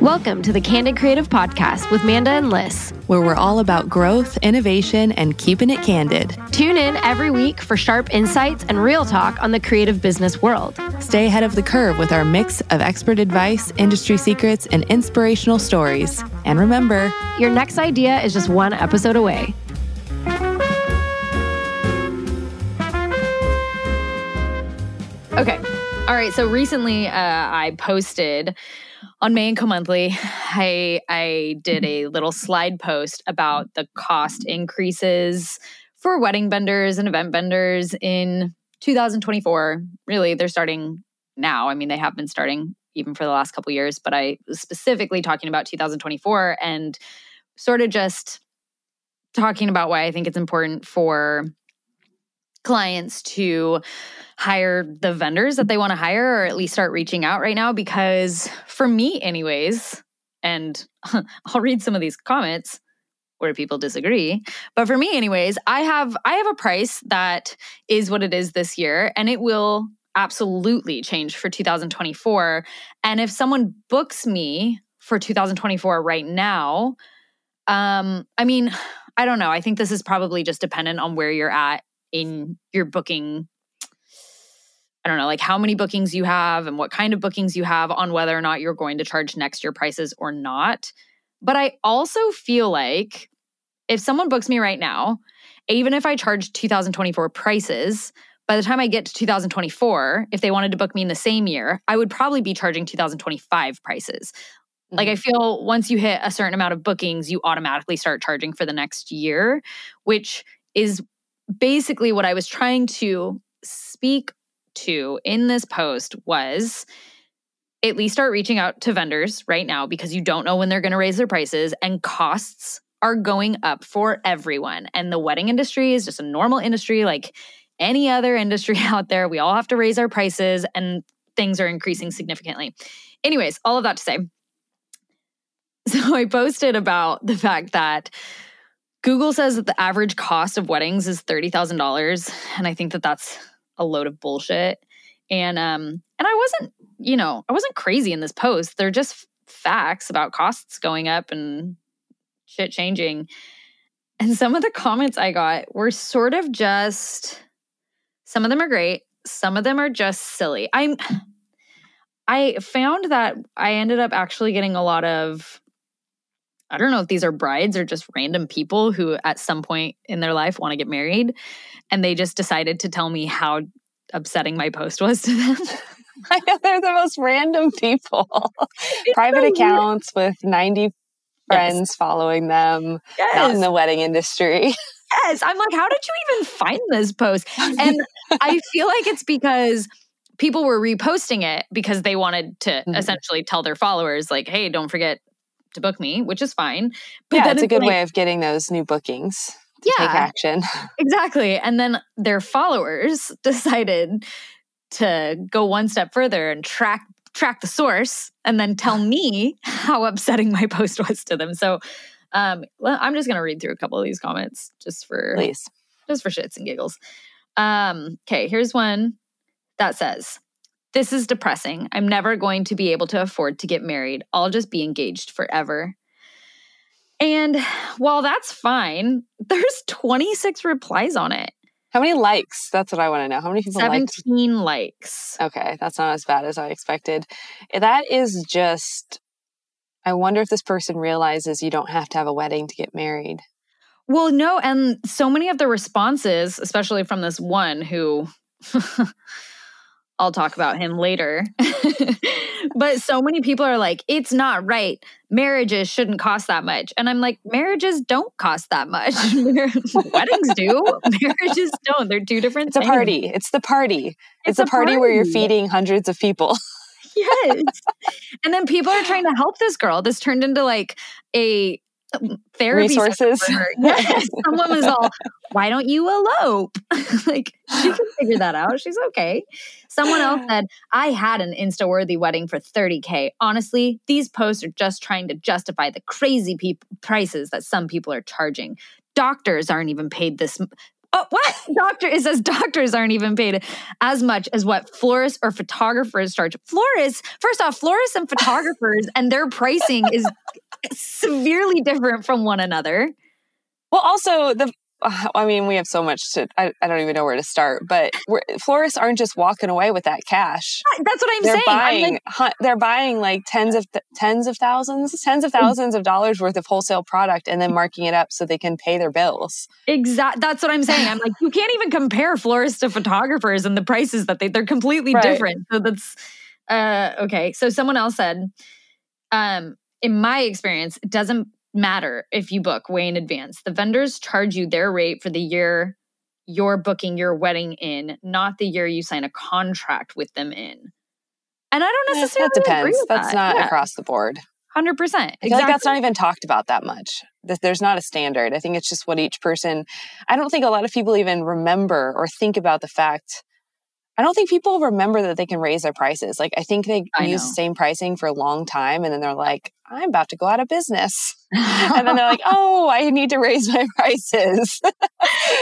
Welcome to the Candid Creative Podcast with Manda and Lys, where we're all about growth, innovation, and keeping it candid. Tune in every week for sharp insights and real talk on the creative business world. Stay ahead of the curve with our mix of expert advice, industry secrets, and inspirational stories. And remember, your next idea is just one episode away. Okay. All right. So recently, uh, I posted on May Monthly, I I did a little slide post about the cost increases for wedding vendors and event vendors in 2024. Really, they're starting now. I mean, they have been starting even for the last couple years, but I was specifically talking about 2024 and sort of just talking about why I think it's important for clients to hire the vendors that they want to hire or at least start reaching out right now because for me anyways and I'll read some of these comments where people disagree but for me anyways I have I have a price that is what it is this year and it will absolutely change for 2024 and if someone books me for 2024 right now um I mean I don't know. I think this is probably just dependent on where you're at in your booking I don't know, like how many bookings you have and what kind of bookings you have on whether or not you're going to charge next year prices or not. But I also feel like if someone books me right now, even if I charge 2024 prices, by the time I get to 2024, if they wanted to book me in the same year, I would probably be charging 2025 prices. Like, I mm-hmm. feel once you hit a certain amount of bookings, you automatically start charging for the next year, which is basically what I was trying to speak to in this post was at least start reaching out to vendors right now because you don't know when they're going to raise their prices and costs are going up for everyone. And the wedding industry is just a normal industry like any other industry out there. We all have to raise our prices and things are increasing significantly. Anyways, all of that to say, so I posted about the fact that Google says that the average cost of weddings is $30,000 and I think that that's a load of bullshit. And um and I wasn't, you know, I wasn't crazy in this post. They're just facts about costs going up and shit changing. And some of the comments I got were sort of just some of them are great, some of them are just silly. I'm I found that I ended up actually getting a lot of I don't know if these are brides or just random people who at some point in their life want to get married and they just decided to tell me how upsetting my post was to them. I know they're the most random people. Private so accounts with 90 friends yes. following them, yes. not in the wedding industry. Yes. I'm like, how did you even find this post? And I feel like it's because people were reposting it because they wanted to mm-hmm. essentially tell their followers, like, hey, don't forget to book me, which is fine. But yeah, it's a good like, way of getting those new bookings to yeah, take action. Exactly. And then their followers decided to go one step further and track track the source and then tell me how upsetting my post was to them. So um, I'm just going to read through a couple of these comments just for Please. just for shits and giggles. Um, okay, here's one that says, this is depressing. I'm never going to be able to afford to get married. I'll just be engaged forever. And while that's fine, there's 26 replies on it. How many likes? That's what I want to know. How many people 17 likes. Okay, that's not as bad as I expected. That is just I wonder if this person realizes you don't have to have a wedding to get married. Well, no, and so many of the responses, especially from this one who I'll talk about him later. but so many people are like, it's not right. Marriages shouldn't cost that much. And I'm like, marriages don't cost that much. Weddings do. Marriages don't. They're two different It's things. a party. It's the party. It's, it's a, party, party where you're feeding hundreds of people. yes. And then people are trying to help this girl. This turned into like a Mm, therapy resources. Yes. Someone was all, why don't you elope? like she can figure that out. She's okay. Someone else said, I had an Insta worthy wedding for 30K. Honestly, these posts are just trying to justify the crazy pe- prices that some people are charging. Doctors aren't even paid this Oh, what? Doctor, it says doctors aren't even paid as much as what florists or photographers charge. Florists, first off, florists and photographers and their pricing is severely different from one another. Well, also the I mean, we have so much to, I, I don't even know where to start, but florists aren't just walking away with that cash. That's what I'm they're saying. Buying, like, they're buying like tens of, th- tens of thousands, tens of mm. thousands of dollars worth of wholesale product and then marking it up so they can pay their bills. Exactly. That's what I'm saying. I'm like, you can't even compare florists to photographers and the prices that they, they're completely right. different. So that's, uh, okay. So someone else said, um, in my experience, it doesn't matter if you book way in advance. The vendors charge you their rate for the year you're booking your wedding in, not the year you sign a contract with them in. And I don't necessarily that depends. that's that. not yeah. across the board. Hundred percent. Exactly. like that's not even talked about that much. There's not a standard. I think it's just what each person. I don't think a lot of people even remember or think about the fact I don't think people remember that they can raise their prices. Like I think they I use know. the same pricing for a long time and then they're like, I'm about to go out of business. and then they're like, oh, I need to raise my prices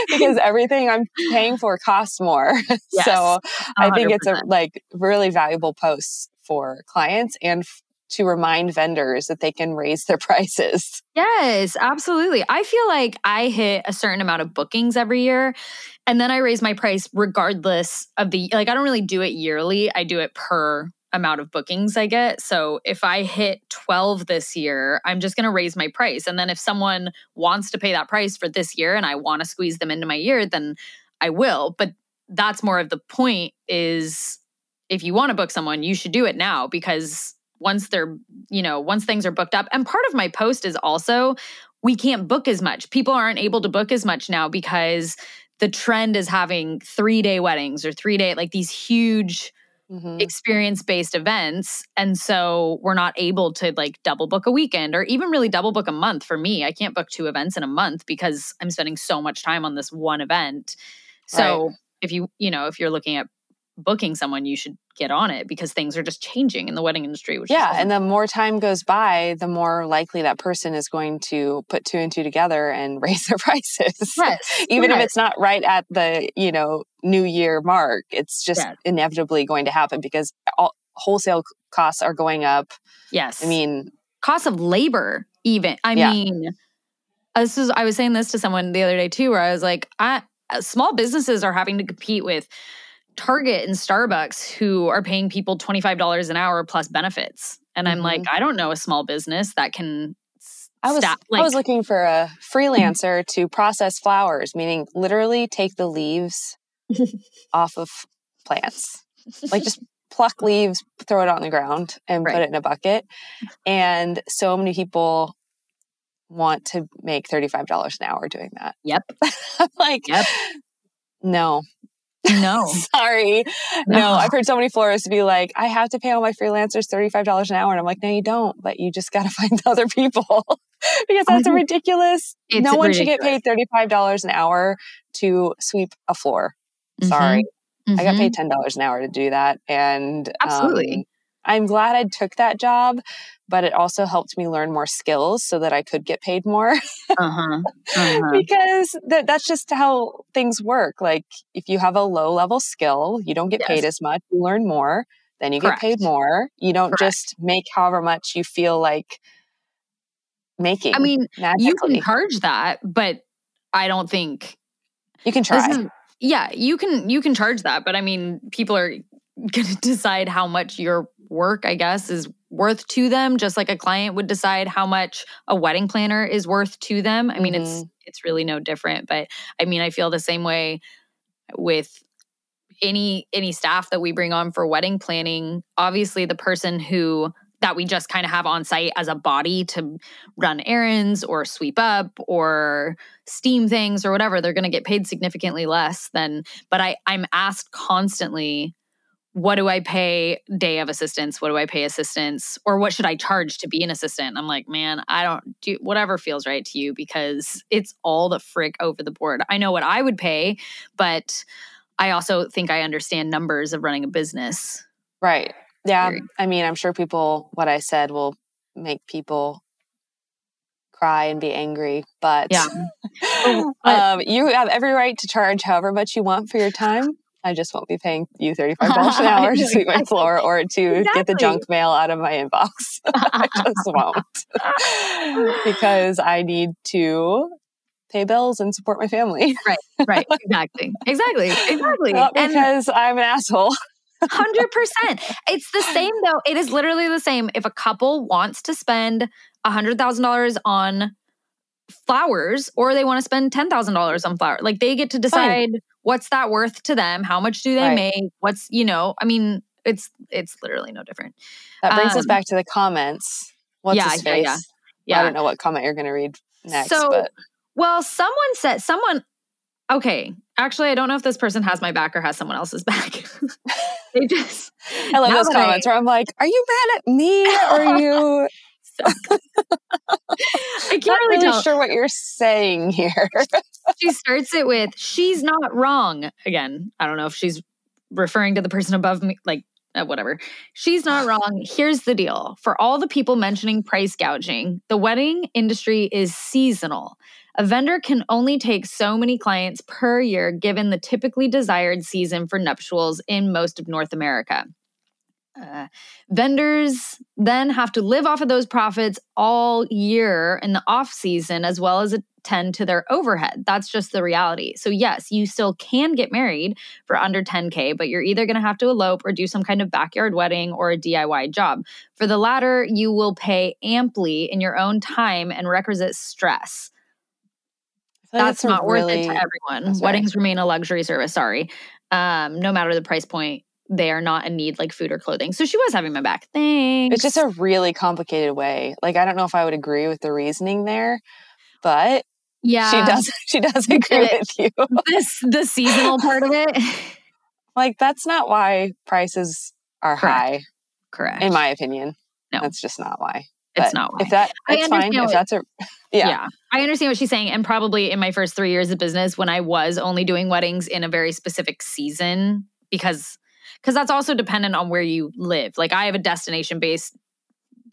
because everything I'm paying for costs more. Yes, so I think it's a like really valuable post for clients and to remind vendors that they can raise their prices. Yes, absolutely. I feel like I hit a certain amount of bookings every year and then I raise my price regardless of the like I don't really do it yearly. I do it per amount of bookings I get. So if I hit 12 this year, I'm just going to raise my price. And then if someone wants to pay that price for this year and I want to squeeze them into my year, then I will. But that's more of the point is if you want to book someone, you should do it now because once they're, you know, once things are booked up. And part of my post is also we can't book as much. People aren't able to book as much now because the trend is having three day weddings or three day, like these huge mm-hmm. experience based events. And so we're not able to like double book a weekend or even really double book a month for me. I can't book two events in a month because I'm spending so much time on this one event. So right. if you, you know, if you're looking at booking someone, you should get on it because things are just changing in the wedding industry. Which yeah, and the more time goes by, the more likely that person is going to put two and two together and raise their prices. Yes, even yes. if it's not right at the you know New Year mark, it's just yes. inevitably going to happen because all, wholesale costs are going up. Yes, I mean cost of labor. Even I yeah. mean, this is I was saying this to someone the other day too, where I was like, I uh, small businesses are having to compete with Target and Starbucks who are paying people $25 an hour plus benefits. And mm-hmm. I'm like, mm-hmm. I don't know a small business that can I was like, I was looking for a freelancer to process flowers, meaning literally take the leaves off of plants. Like just pluck leaves, throw it on the ground and right. put it in a bucket. And so many people want to make $35 an hour doing that. Yep. Like, yep. no, no. Sorry. No. no. I've heard so many florists be like, I have to pay all my freelancers $35 an hour. And I'm like, no, you don't, but you just got to find other people because that's a ridiculous. It's no one ridiculous. should get paid $35 an hour to sweep a floor. Mm-hmm. Sorry. Mm-hmm. I got paid $10 an hour to do that. And absolutely. Um, I'm glad I took that job, but it also helped me learn more skills so that I could get paid more. uh-huh. Uh-huh. because th- that's just how things work. Like if you have a low level skill, you don't get yes. paid as much, you learn more, then you Correct. get paid more. You don't Correct. just make however much you feel like making. I mean, magically. you can charge that, but I don't think you can try. Is, yeah, you can you can charge that, but I mean, people are going to decide how much your work, I guess, is worth to them, just like a client would decide how much a wedding planner is worth to them. I mean, mm-hmm. it's it's really no different, but I mean, I feel the same way with any any staff that we bring on for wedding planning. Obviously, the person who that we just kind of have on site as a body to run errands or sweep up or steam things or whatever they're going to get paid significantly less than but i i'm asked constantly what do I pay day of assistance? What do I pay assistance? Or what should I charge to be an assistant? I'm like, man, I don't do whatever feels right to you because it's all the frick over the board. I know what I would pay, but I also think I understand numbers of running a business. Right. Yeah. I mean, I'm sure people, what I said will make people cry and be angry. But Yeah. um, you have every right to charge however much you want for your time. I just won't be paying you $35 an hour to sweep my floor or to get the junk mail out of my inbox. I just won't. because I need to pay bills and support my family. right. Right. Exactly. Exactly. Exactly. Not And because I'm an asshole. Hundred percent. It's the same though. It is literally the same. If a couple wants to spend a hundred thousand dollars on flowers, or they want to spend ten thousand dollars on flowers, like they get to decide what's that worth to them. How much do they Right. make? What's you know? I mean, it's it's literally no different. That brings us Um, back to the comments. What's yeah, his yeah, face? yeah. I don't know what comment you're going to read next, So- but Well, someone said someone. Okay, actually, I don't know if this person has my back or has someone else's back. they just I love those that I- comments where I'm like, "Are you mad at me or are you I can't not really, really tell. sure what you're saying here?" she starts it with she's not wrong again. I don't know if she's referring to the person above me like uh, whatever. She's not wrong. Here's the deal. For all the people mentioning price gouging the wedding industry is seasonal. A vendor can only take so many clients per year given the typically desired season for nuptials in most of north america uh, vendors then have to live off of those profits all year in the off season as well as attend to their overhead. That's just the reality. So, yes, you still can get married for under 10K, but you're either going to have to elope or do some kind of backyard wedding or a DIY job. For the latter, you will pay amply in your own time and requisite stress. I feel like That's a not worth really- it to everyone. That's right. Weddings remain a luxury service. Sorry. Um, no matter the price point, they are not in need like food or clothing. So she was having my back. Thanks. It's just a really complicated way. Like I don't know if I would agree with the reasoning there, but yeah. she does she does agree it. with you. This the seasonal part of it. Like that's not why prices are Correct. high, Correct. in my opinion. No. That's just not why. it's But not why. If that I fine. understand If that's a yeah. yeah. I understand what she's saying. And probably in my first three years of business, when I was only doing weddings in a very specific season, because because that's also dependent on where you live. Like I have a destination based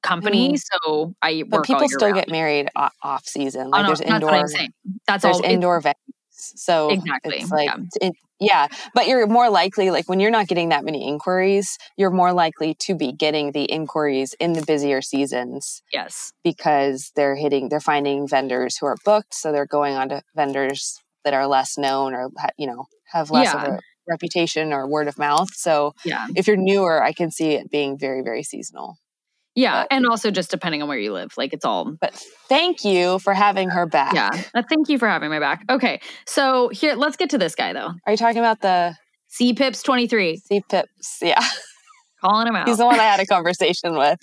company, mm-hmm. so I But people still round. get married off season. Oh, Like no, there's that's indoor what I'm saying. That's there's all. indoor venues. So Exactly, it's like yeah. it, yeah, but you're more likely like when you're not getting that many inquiries, you're more likely to be getting the inquiries in the busier seasons yes. because they're hitting they're finding vendors who are booked, so they're going on to vendors that are less known or you know have less Yeah. of a reputation or word of mouth. So Yeah. if you're newer, I can see it being very very seasonal. Yeah. But- and also just depending on where you live. Like it's all But thank you for having her back. yeah. Uh, thank you for having my back. Okay. So here, let's get to this guy though. Are you talking about the C Pips 23. C pips? Yeah. Calling him out. He's the one I had a conversation with.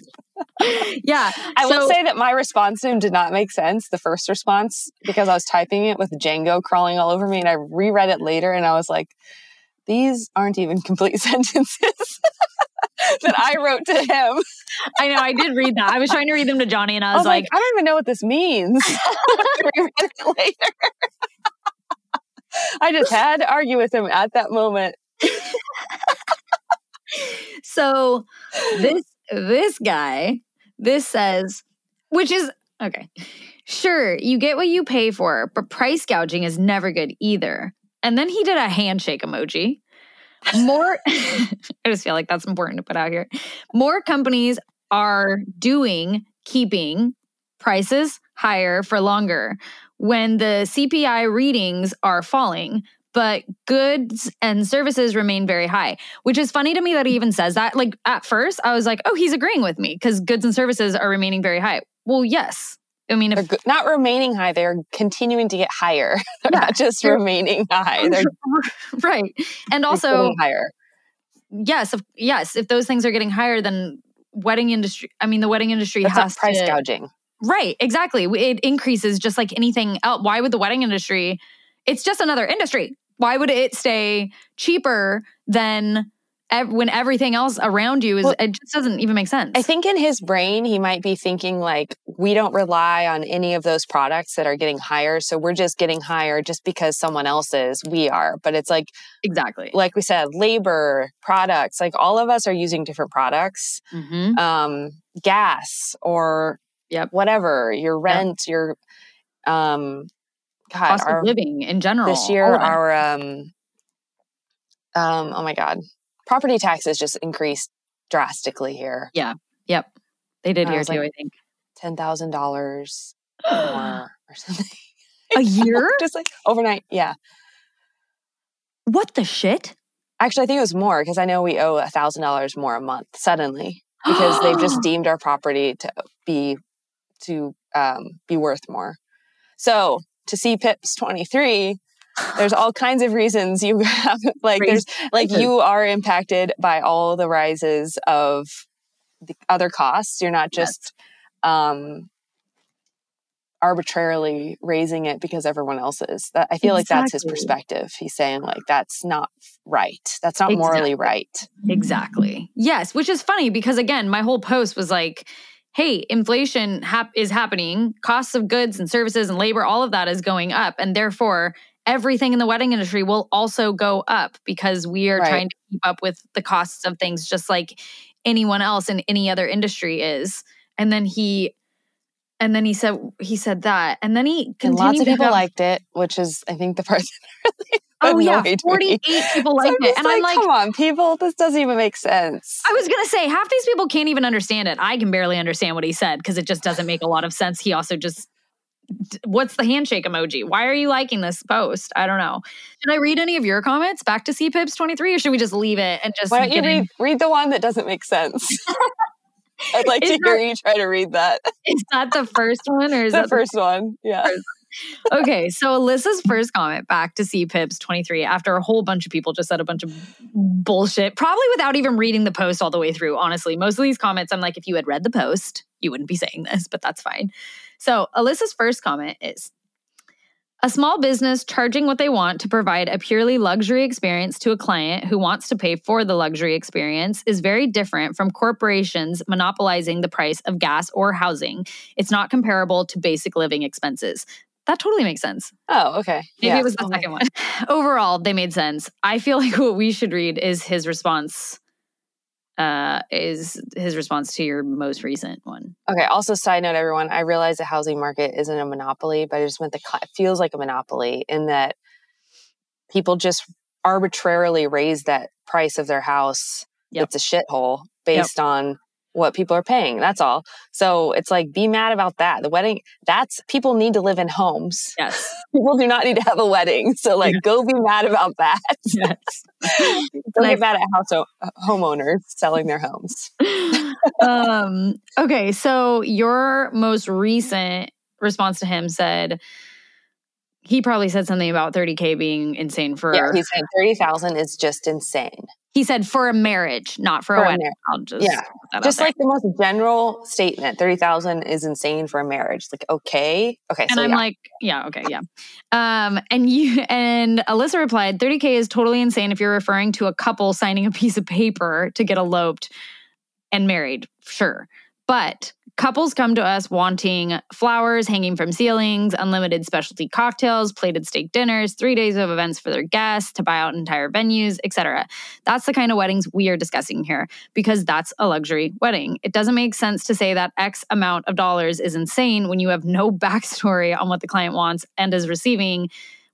yeah. I will say that my response to him did not make sense, the first response, because I was typing it with Django crawling all over me and I reread it later and I was like, these aren't even complete sentences that I wrote to him. I know I did read that. I was trying to read them to Johnny and I I was, was like, like, I don't even know what this means. later. I just had to argue with him at that moment. so this this guy, this says, which is okay. Sure, you get what you pay for, but price gouging is never good either. And then he did a handshake emoji. More I just feel like that's important to put out here. More companies are doing keeping prices higher for longer when the CPI readings are falling, but goods and services remain very high, which is funny to me that he even says that. Like at first, I was like, oh, he's agreeing with me because goods and services are remaining very high. Well, yes. I mean, if not remaining high, they're continuing to get higher. They're Yeah, not just they're- remaining high. They're right. And also, higher. yes, if, yes, if those things are getting higher, then wedding industry, I mean, the wedding industry That's has price to, gouging. Right, exactly. It increases just like anything else. Why would the wedding industry? It's just another industry. Why would it stay cheaper than ev- when everything else around you is? Well- it just doesn't even make sense. I think in his brain, he might be thinking like, we don't rely on any of those products that are getting higher. So we're just getting higher just because someone else is. We are. But it's like, exactly. like we said, labor, products, like all of us are using different products. hmm Um, gas or Yep. whatever, your rent, your um God, Cost our, of living in general. this year all of it. our um um oh my god. Property taxes just increased drastically here. Yeah. Yep. They did I here too, like, I think. Ten thousand dollars more or something. A year? just like overnight. Yeah. what the shit? Actually, I think it was more because I know we owe a thousand dollars more a month suddenly because they've just deemed our property to be to um, be worth more. So to see Pips twenty three, there's all kinds of reasons you have like there's like you are impacted by all the rises of the other costs. You're not Yes. just um, arbitrarily raising it because everyone else is. That I feel like that's his perspective. He's saying like that's not right. That's not morally right. Exactly. Yes, which is funny because again, my whole post was like, "Hey, inflation hap- is happening. Costs of goods and services and labor, all of that is going up, and therefore everything in the wedding industry will also go up because we are Right. trying to keep up with the costs of things just like anyone else in any other industry is." And then he and then he said he said that, and then he And lots of people have- liked it, which is I think the part that really Oh yeah, annoyed me. forty-eight people So liked I'm it, and I'm like, come on, people, this doesn't even make sense. I was gonna say half these people can't even understand it. I can barely understand what he said because it just doesn't make a lot of sense. He also just, what's the handshake emoji? Why are you liking this post? I don't know. Should I read any of your comments back to CPIPS twenty three, or should we just leave it and just Why don't you read read the one that doesn't make sense? I'd like to Is hear you try to read that. Is that the first one, or is the that the first one. Yeah. okay, so Alyssa's first comment back to CPIPS 23 after a whole bunch of people just said a bunch of bullshit, probably without even reading the post all the way through. Honestly, most of these comments, I'm like, if you had read the post, you wouldn't be saying this, but that's fine. So Alyssa's first comment is a small business charging what they want to provide a purely luxury experience to a client who wants to pay for the luxury experience is very different from corporations monopolizing the price of gas or housing. It's not comparable to basic living expenses. That totally makes sense. Oh, okay. Maybe yeah. it was the Oh second one. Overall, they made sense. I feel like what we should read is his response. Uh, is his response to your most recent one? Okay. Also, side note, everyone, I realize the housing market isn't a monopoly, but I just meant the it feels like a monopoly in that people just arbitrarily raise that price of their house. Yep. It's a shithole based on what people are paying. That's all. So it's like, be mad about that. The wedding, that's people need to live in homes. Yes. People do not need to have a wedding. So, like, go be mad about that. yes. Don't get mad at house o- homeowners selling their homes. um, okay, so your most recent response to him said he probably said something about 30k being insane for. Yeah, he's saying 30,000 is just insane. He said for a marriage, not for, For a wedding. just Yeah, Just there. like the most general statement 30,000 is insane for a marriage. Like, okay. Okay. and so I'm yeah. like, yeah, okay, yeah. Um, and you and Alyssa replied, 30k is totally insane if you're referring to a couple signing a piece of paper to get eloped and married, sure. But couples come to us wanting flowers hanging from ceilings, unlimited specialty cocktails, plated steak dinners, three days of events for their guests, to buy out entire venues, etc. That's the kind of weddings we are discussing here because that's a luxury wedding. It doesn't make sense to say that X amount of dollars is insane when you have no backstory on what the client wants and is receiving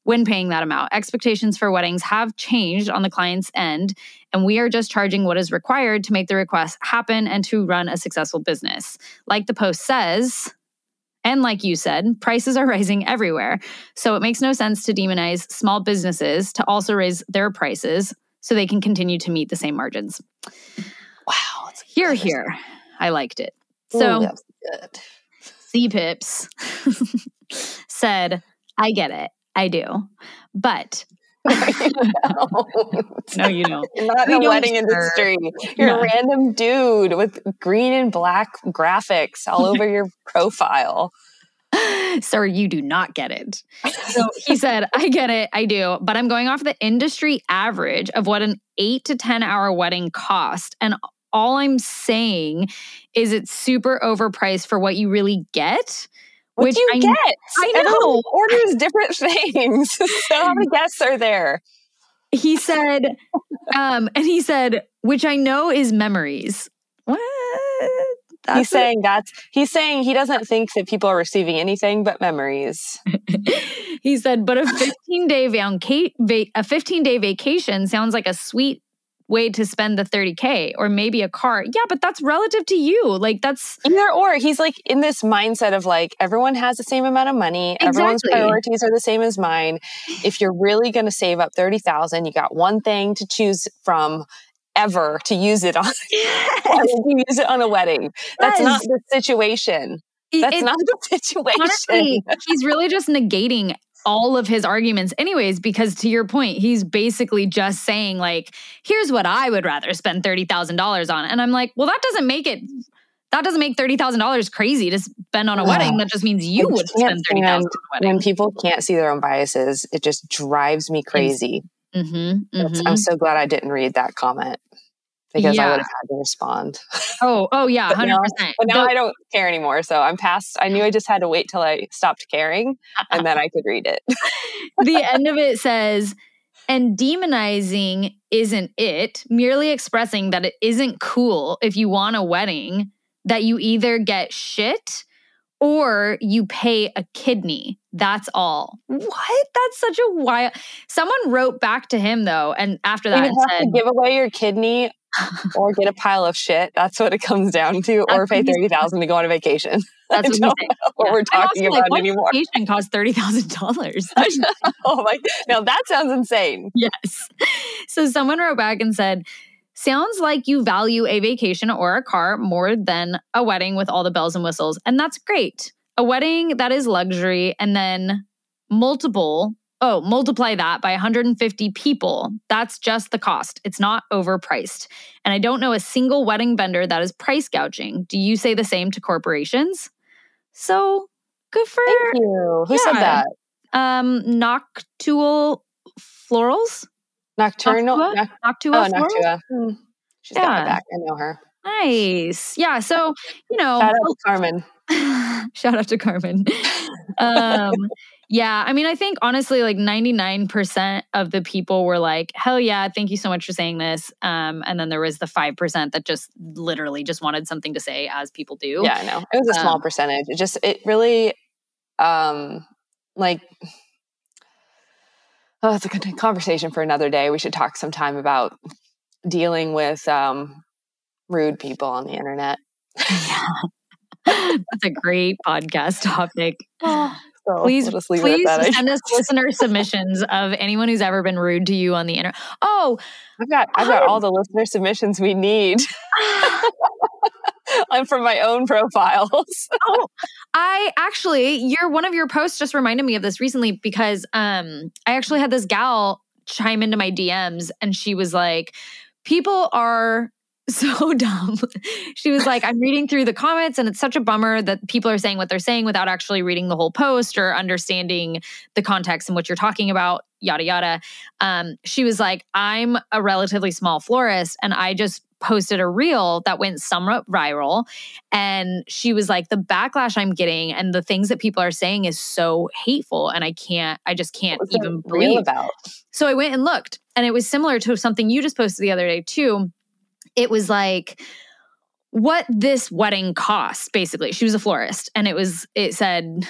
when paying that amount. Expectations for weddings have changed on the client's end, and we are just charging what is required to make the request happen and to run a successful business. Like the post says, and like you said, prices are rising everywhere. So it makes no sense to demonize small businesses to also raise their prices so they can continue to meet the same margins. wow. it's Here, here. I liked it. So good. C Pips said, I get it. I do. But no, you don't. You're not We in the wedding serve. industry. You're No. a random dude with green and black graphics all over your profile. Sir, you do not get it. So he said, I get it, I do, but I'm going off the industry average of what an eight to 10 hour wedding cost. And all I'm saying is it's super overpriced for what you really get. What Which do you I- get? I Everyone know. orders different things. so how many guests are there? He said, um, and he said, which I know is memories. What? That's he's saying that's he's saying he doesn't think that people are receiving anything but memories. he said, but a 15 day vac- a 15 day vacation sounds like a sweet way to spend the 30k or maybe a car. Yeah, but that's relative to you. Like that's either or. He's like in this mindset of like everyone has the same amount of money. Exactly. Everyone's priorities are the same as mine. If you're really going to save up 30,000, you got one thing to choose from ever to use it on. Yes. to use it on a wedding. That's yes. not the situation. That's not the situation. Honestly, he's really just negating all of his arguments anyways because to your point he's basically just saying like here's what i would rather spend $30000 on. And i'm like well that doesn't make it that doesn't make $30000 crazy to spend on a wedding. That just means you would spend $30,000. when people can't see their own biases it just drives me crazy. Mm-hmm, mm-hmm. i'm so glad i didn't read that comment because yeah. I would have had to respond. Oh, oh yeah, hundred percent. But now I don't care anymore. So I'm past. I knew I just had to wait till I stopped caring, and then I could read it. the end of it says, "And demonizing isn't it. Merely expressing that it isn't cool if you want a wedding that you either get shit." Or you pay a kidney. That's all. What? That's such a wild. Someone wrote back to him though, and after that, you have said, to give away your kidney or get a pile of shit. That's what it comes down to, That's or pay thirty thousand to go on a vacation. That's what, what yeah. we're talking about like, anymore. Vacation costs thirty thousand dollars. oh my! Now that sounds insane. Yes. So someone wrote back and said, "Sounds like you value a vacation or a car more than a wedding with all the bells and whistles, and that's great. A wedding that is luxury, and then multiple Oh, multiply that by 150 people. That's just the cost. It's not overpriced. And I don't know a single wedding vendor that is price gouging. Do you say the same to corporations? So good for Thank you. Who yeah. said that? Um, Noctual Florals? Nocturnal? Noctua? Noctua, oh, Noctua. Hmm. She's yeah. got my back. I know her. Nice. Yeah. So, you know, shout out to Carmen. shout out to Carmen. um, yeah. I mean, I think honestly, like 99% of the people were like, hell yeah, thank you so much for saying this. Um, and then there was the 5% that just literally just wanted something to say, as people do. Yeah, I know. It was a small um, percentage. It just, it really, um, like, oh, it's a good conversation for another day. We should talk sometime about dealing with um, rude people on the internet. yeah. That's a great podcast topic. Oh. So please, please that, send us listener submissions of anyone who's ever been rude to you on the internet. Oh, I've got I've got all the listener submissions we need. I'm from my own profiles. oh, I actually, your one of your posts just reminded me of this recently because um, I actually had this gal chime into my DMs and she was like, "People are so dumb. she was like, I'm reading through the comments, and it's such a bummer that people are saying what they're saying without actually reading the whole post or understanding the context and what you're talking about, yada, yada. Um, she was like, I'm a relatively small florist, and I just posted a reel that went somewhat viral. And she was like, the backlash I'm getting and the things that people are saying is so hateful. And I can't, I just can't even believe. About? So I went and looked, and it was similar to something you just posted the other day, too it was like what this wedding cost basically. She was a florist and it was it said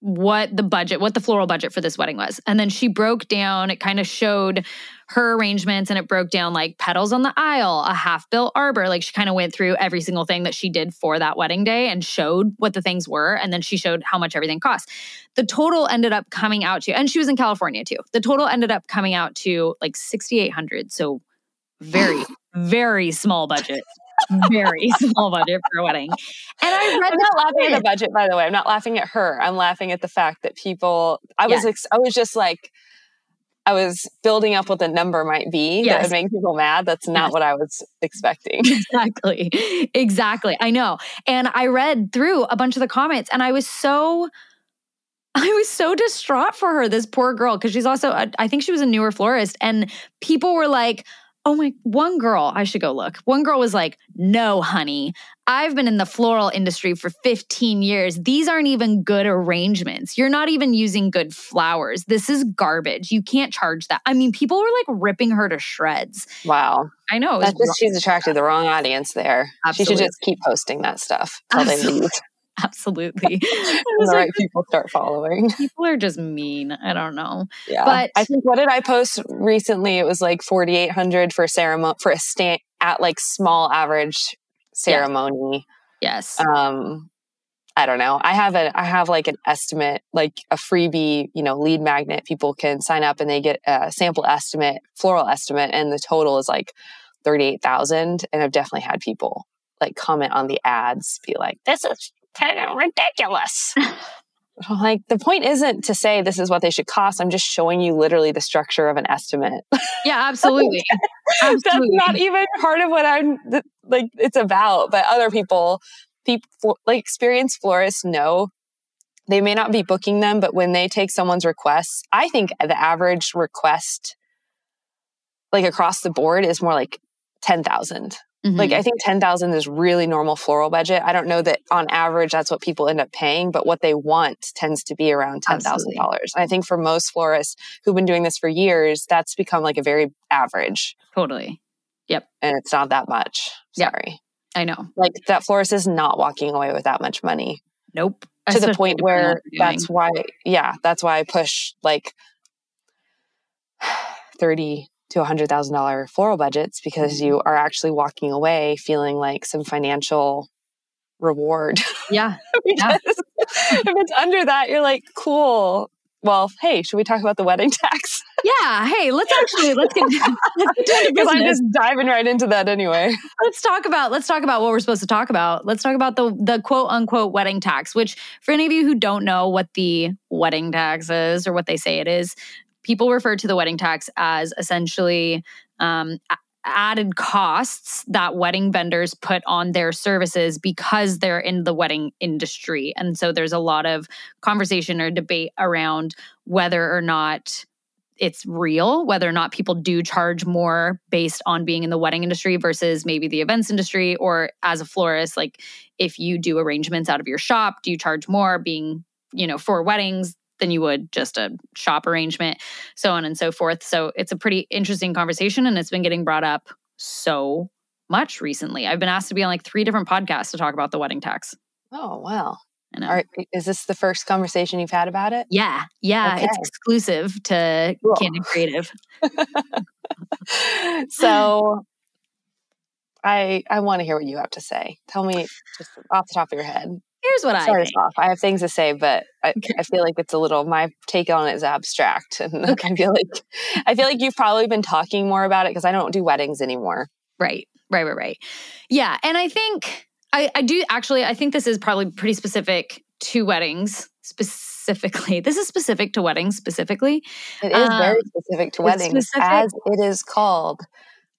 what the budget what the floral budget for this wedding was. And then she broke down it kind of showed her arrangements and it broke down like petals on the aisle a half built arbor. Like she kind of went through every single thing that she did for that wedding day and showed what the things were and then she showed how much everything cost the total ended up coming out to and she was in california too. The total ended up coming out to like 6800 so very very small budget. very small budget for a wedding. And I read I'm not laughing at the budget, by the way. I'm not laughing at her. I'm laughing at the fact that people I was yes. I was just like I was building up what the number might be yes. that would make people mad. That's not yes. what I was expecting. Exactly. Exactly. I know. And I read through a bunch of the comments and I was so I was so distraught for her, this poor girl, because she's also, I think she was a newer florist. And people were like, oh my, one girl, I should go look. One girl was like, no, honey, I've been in the floral industry for 15 years. These aren't even good arrangements. You're not even using good flowers. This is garbage. You can't charge that. I mean, people were like ripping her to shreds. Wow. I know. That's just, she's attracted the wrong audience there. Absolutely. She should just keep posting that stuff until they leave. Absolutely. the like, right people start following. People are just mean. I don't know. Yeah. But I think what did I post recently? It was like 4,800 for ceremony for a stand at like small average ceremony. Yes. Um, I don't know. I have a I have like an estimate, like a freebie, you know, lead magnet. People can sign up and they get a sample estimate, floral estimate, and the total is like thirty eight thousand. And I've definitely had people like comment on the ads, be like, "This is ridiculous." like the point isn't to say this is what they should cost. I'm just showing you literally the structure of an estimate. Yeah, absolutely. absolutely. That's not even part of what I'm like. It's about, but other people, people like experienced florists know they may not be booking them, but when they take someone's requests, I think the average request, like across the board, is more like ten thousand. Mm-hmm. Like I think 10,000 is really normal floral budget. I don't know that on average that's what people end up paying, but what they want tends to be around $10,000. I think for most florists who've been doing this for years, that's become like a very average. Totally. Yep. And it's not that much. Sorry. Yep. I know. Like that florist is not walking away with that much money. Nope. To Especially the point where that's why, yeah, that's why I push like 30 to a hundred thousand dollar floral budgets because you mm-hmm. are actually walking away feeling like some financial reward. Yeah. yeah. if it's under that, you're like, cool. Well, hey, should we talk about the wedding tax? Yeah. Hey, let's actually let's get because I'm just diving right into that anyway. Let's talk about let's talk about what we're supposed to talk about. Let's talk about the the quote unquote wedding tax. Which, for any of you who don't know what the wedding tax is or what they say it is, people refer to the wedding tax as essentially um, added costs that wedding vendors put on their services because they're in the wedding industry. And so there's a lot of conversation or debate around whether or not it's real, whether or not people do charge more based on being in the wedding industry versus maybe the events industry, or as a florist, like if you do arrangements out of your shop, do you charge more being, you know, for weddings than you would just a shop arrangement, so on and so forth. So it's a pretty interesting conversation and it's been getting brought up so much recently. I've been asked to be on like three different podcasts to talk about the wedding tax. Oh, wow. Are, is this the first conversation you've had about it? Yeah. Yeah. Okay. It's exclusive to cool. Candid Creative. so I I want to hear what you have to say. Tell me just off the top of your head. Here's what Start I think. off. I have things to say, but I, I, feel like it's a little my take on it is abstract, and okay. I feel like I feel like you've probably been talking more about it because I don't do weddings anymore. Right, right, right, right. Yeah, and I think I, I do actually. I think this is probably pretty specific to weddings specifically. This is specific to weddings specifically. It is um, very specific to weddings, specific. as it is called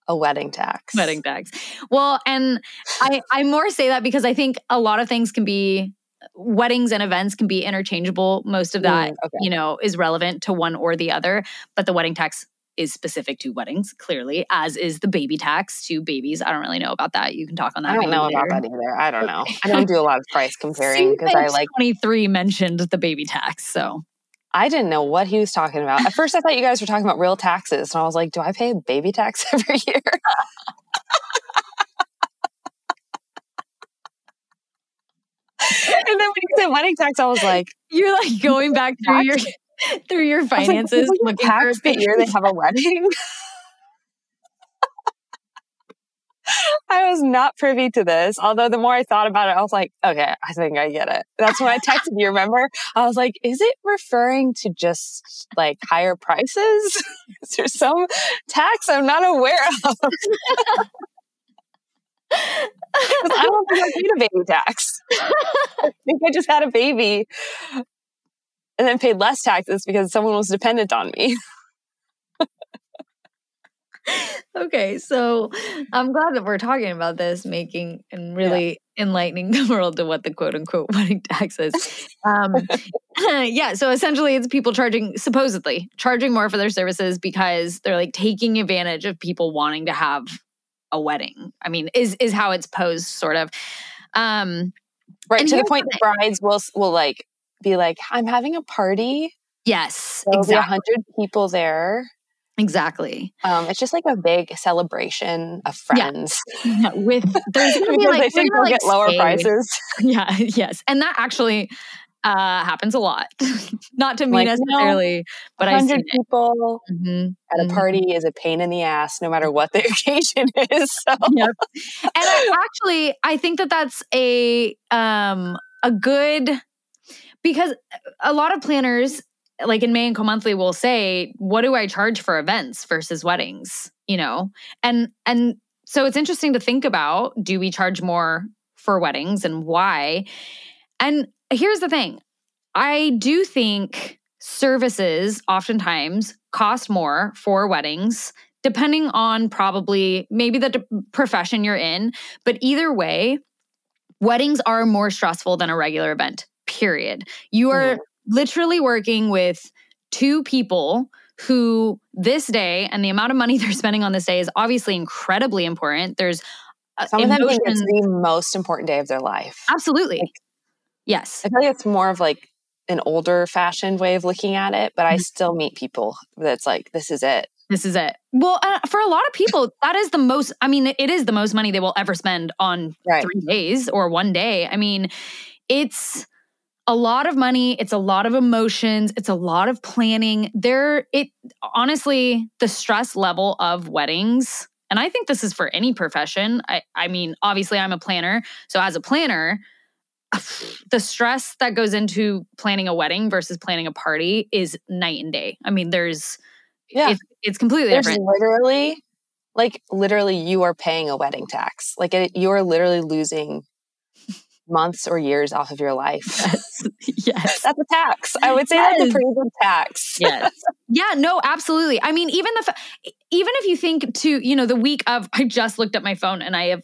a wedding tax. Wedding tax. Well, and I I more say that because I think a lot of things can be weddings and events can be interchangeable. Most of that, mm, okay. you know, is relevant to one or the other, but the wedding tax is specific to weddings, clearly, as is the baby tax to babies. I don't really know about that. You can talk on that. I don't know later. about that either. I don't know. I don't do a lot of price comparing because I like 23 mentioned the baby tax. So I didn't know what he was talking about. At first, I thought you guys were talking about real taxes. And I was like, do I pay a baby tax every year? and then when you said wedding tax, I was like, you're like going back through your through your finances, like, looking tax for the year they have a wedding. I was not privy to this. Although the more I thought about it, I was like, okay, I think I get it. That's when I texted you, remember? I was like, is it referring to just like higher prices? is there some tax I'm not aware of? I don't think I paid a baby tax. I think I just had a baby and then paid less taxes because someone was dependent on me. Okay, so I'm glad that we're talking about this, making and really yeah. enlightening the world to what the quote unquote wedding tax is. Um, yeah, so essentially, it's people charging, supposedly charging more for their services because they're like taking advantage of people wanting to have a wedding. I mean, is is how it's posed, sort of. Um, right to the point, the brides will will like be like, "I'm having a party." Yes, There'll exactly. a hundred people there. Exactly. Um, it's just like a big celebration of friends. Yeah. with there's gonna be like, they think they'll like get lower prices. Yeah. Yes. And that actually uh, happens a lot. Not to me like, necessarily, no, but I see people mm-hmm. at a mm-hmm. party mm-hmm. is a pain in the ass, no matter what the occasion is. So. Yep. And I actually, I think that that's a um a good because a lot of planners like in Mae and Co Monthly we'll say, what do I charge for events versus weddings? You know? And and so it's interesting to think about, do we charge more for weddings and why? And here's the thing. I do think services oftentimes cost more for weddings depending on probably maybe the profession you're in, but either way, weddings are more stressful than a regular event. Period. You are literally working with two people who this day and the amount of money they're spending on this day is obviously incredibly important. There's uh, some of them think it's the most important day of their life. Absolutely. Like, yes. I feel like it's more of like an older fashioned way of looking at it, but mm-hmm. I still meet people that's like, this is it. This is it. Well, uh, for a lot of people, that is the most, I mean, it is the most money they will ever spend on right. three days or one day. I mean, it's, a lot of money, it's a lot of emotions, it's a lot of planning. There it honestly the stress level of weddings and I think this is for any profession. I I mean, obviously I'm a planner, so as a planner, the stress that goes into planning a wedding versus planning a party is night and day. I mean, there's yeah, it's, it's completely there's different. Literally, like literally, you are paying a wedding tax. Like you are literally losing months or years off of your life. Yes. yes. that's a tax. I would say yes. that's a pretty good tax. yes. Yeah, no, absolutely. I mean, even the even if you think to, you know, the week of I just looked at my phone and I have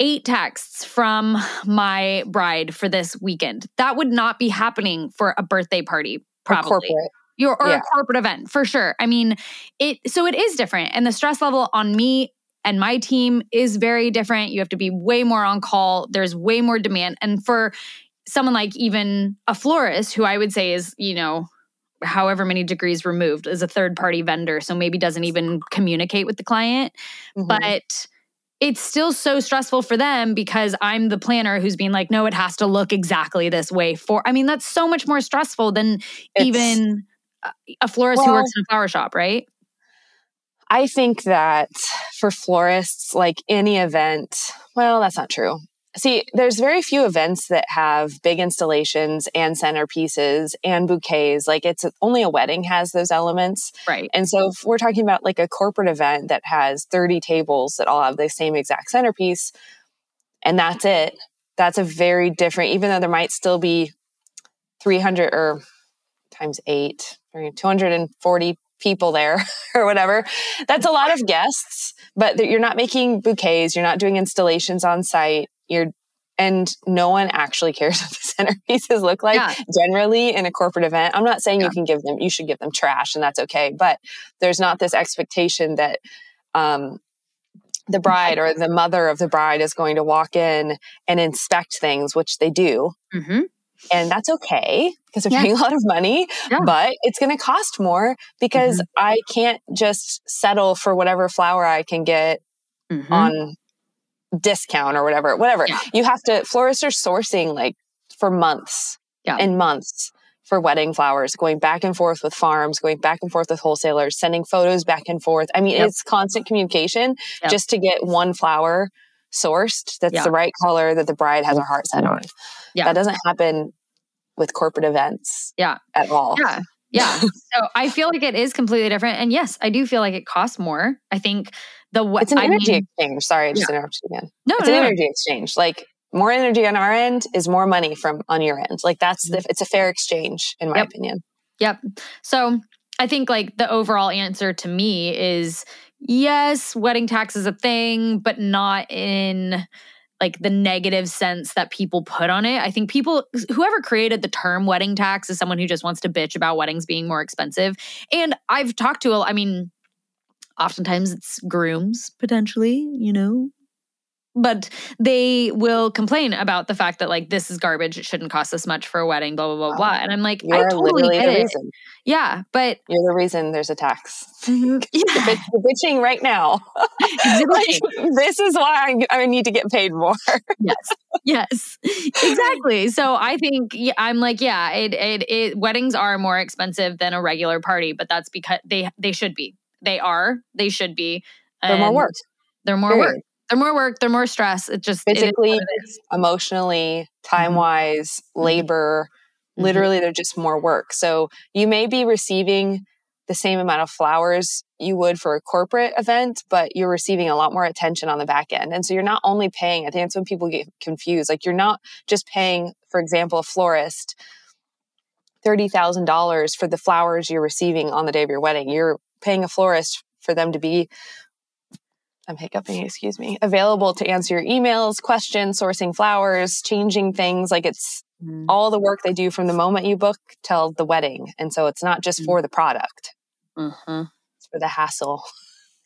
eight texts from my bride for this weekend. That would not be happening for a birthday party probably. corporate. Your, or yeah. a corporate event for sure. I mean, it so it is different. And the stress level on me and my team is very different. You have to be way more on call. There's way more demand. And for someone like even a florist, who I would say is, you know, however many degrees removed, is a third party vendor. So maybe doesn't even communicate with the client. Mm-hmm. But it's still so stressful for them because I'm the planner who's being like, no, it has to look exactly this way for. I mean, that's so much more stressful than it's, even a florist well, who works in a flower shop, right? I think that for florists, like any event, well, that's not true. See, there's very few events that have big installations and centerpieces and bouquets. Like it's only a wedding has those elements. Right. And so if we're talking about like a corporate event that has 30 tables that all have the same exact centerpiece and that's it, that's a very different, even though there might still be 300 or times eight, 240 people there or whatever. That's a lot of guests, but you're not making bouquets, you're not doing installations on site. You're and no one actually cares what the centerpieces look like yeah. generally in a corporate event. I'm not saying yeah. you can give them, you should give them trash and that's okay, but there's not this expectation that um, the bride or the mother of the bride is going to walk in and inspect things, which they do. Mm-hmm. And that's okay because they're yeah. paying a lot of money, yeah. but it's going to cost more because mm-hmm. I can't just settle for whatever flower I can get mm-hmm. on discount or whatever, whatever. Yeah. You have to, florists are sourcing like for months and months for wedding flowers, going back and forth with farms, going back and forth with wholesalers, sending photos back and forth. I mean, yep. it's constant communication yep. just to get one flower sourced that's yep. the right color that the bride has her heart set on. Yeah. That doesn't happen with corporate events. Yeah. At all. Yeah. Yeah. so I feel like it is completely different. And yes, I do feel like it costs more. I think the what It's an I energy mean, exchange. Sorry, I just yeah. interrupted again. No, it's no, an no. energy exchange. Like more energy on our end is more money from on your end. Like that's the mm-hmm. it's a fair exchange in my yep. opinion. Yep. So I think like the overall answer to me is yes, wedding tax is a thing, but not in like the negative sense that people put on it. I think people, whoever created the term wedding tax is someone who just wants to bitch about weddings being more expensive. And I've talked to, I mean, oftentimes it's grooms potentially, you know, but they will complain about the fact that like this is garbage it shouldn't cost this much for a wedding blah blah blah wow. blah. And i'm like You're i totally get it. reason. yeah but you're the reason there's a tax. Mm-hmm. yeah. you're bitching right now. Like, this is why I, I need to get paid more. Yes. Yes. Exactly. So i think i'm like yeah it, it it weddings are more expensive than a regular party but that's because they they should be. They are they should be they're more work they're more Period. work they're more work, they're more stress. It just physically, it emotionally, time wise, mm-hmm. labor. Mm-hmm. Literally, they're just more work. So you may be receiving the same amount of flowers you would for a corporate event, but you're receiving a lot more attention on the back end. And so you're not only paying, I think that's when people get confused. Like you're not just paying, for example, a florist $30,000 for the flowers you're receiving on the day of your wedding. You're paying a florist for them to be I'm hiccuping, excuse me, available to answer your emails, questions, sourcing flowers, changing things. Like it's mm. all the work they do from the moment you book till the wedding. And so it's not just mm. for the product, mm-hmm. it's for the hassle.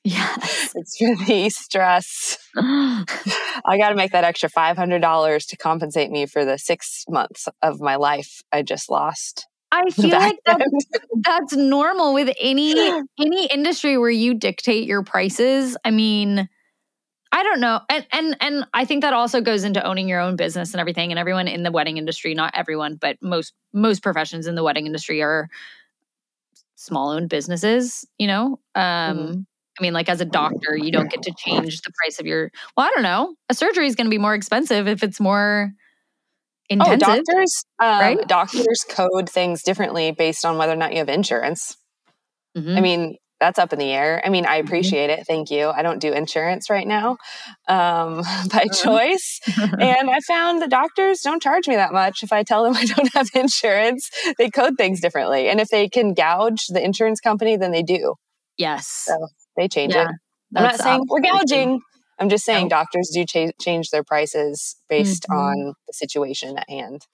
Yeah. it's for the stress. I got to make that extra $500 to compensate me for the six months of my life I just lost. I feel like that's, that's normal with any any industry where you dictate your prices. I mean, I don't know. And and and I think that also goes into owning your own business and everything and everyone in the wedding industry, not everyone, but most most professions in the wedding industry are small owned businesses, you know? Um mm-hmm. I mean, like as a doctor, you don't get to change the price of your well, I don't know. A surgery is going to be more expensive if it's more intensive. Oh, doctors, um, right? Doctors code things differently based on whether or not you have insurance. Mm-hmm. I mean, that's up in the air. I mean, I mm-hmm. appreciate mm-hmm. it. Thank you. I don't do insurance right now um, by uh-huh. choice. and I found the doctors don't charge me that much if I tell them I don't have insurance. They code things differently. And if they can gouge the insurance company, then they do. Yes. So they change yeah, it. I'm not saying we're gouging. I'm just saying doctors do cha- change their prices based mm-hmm. on the situation at hand.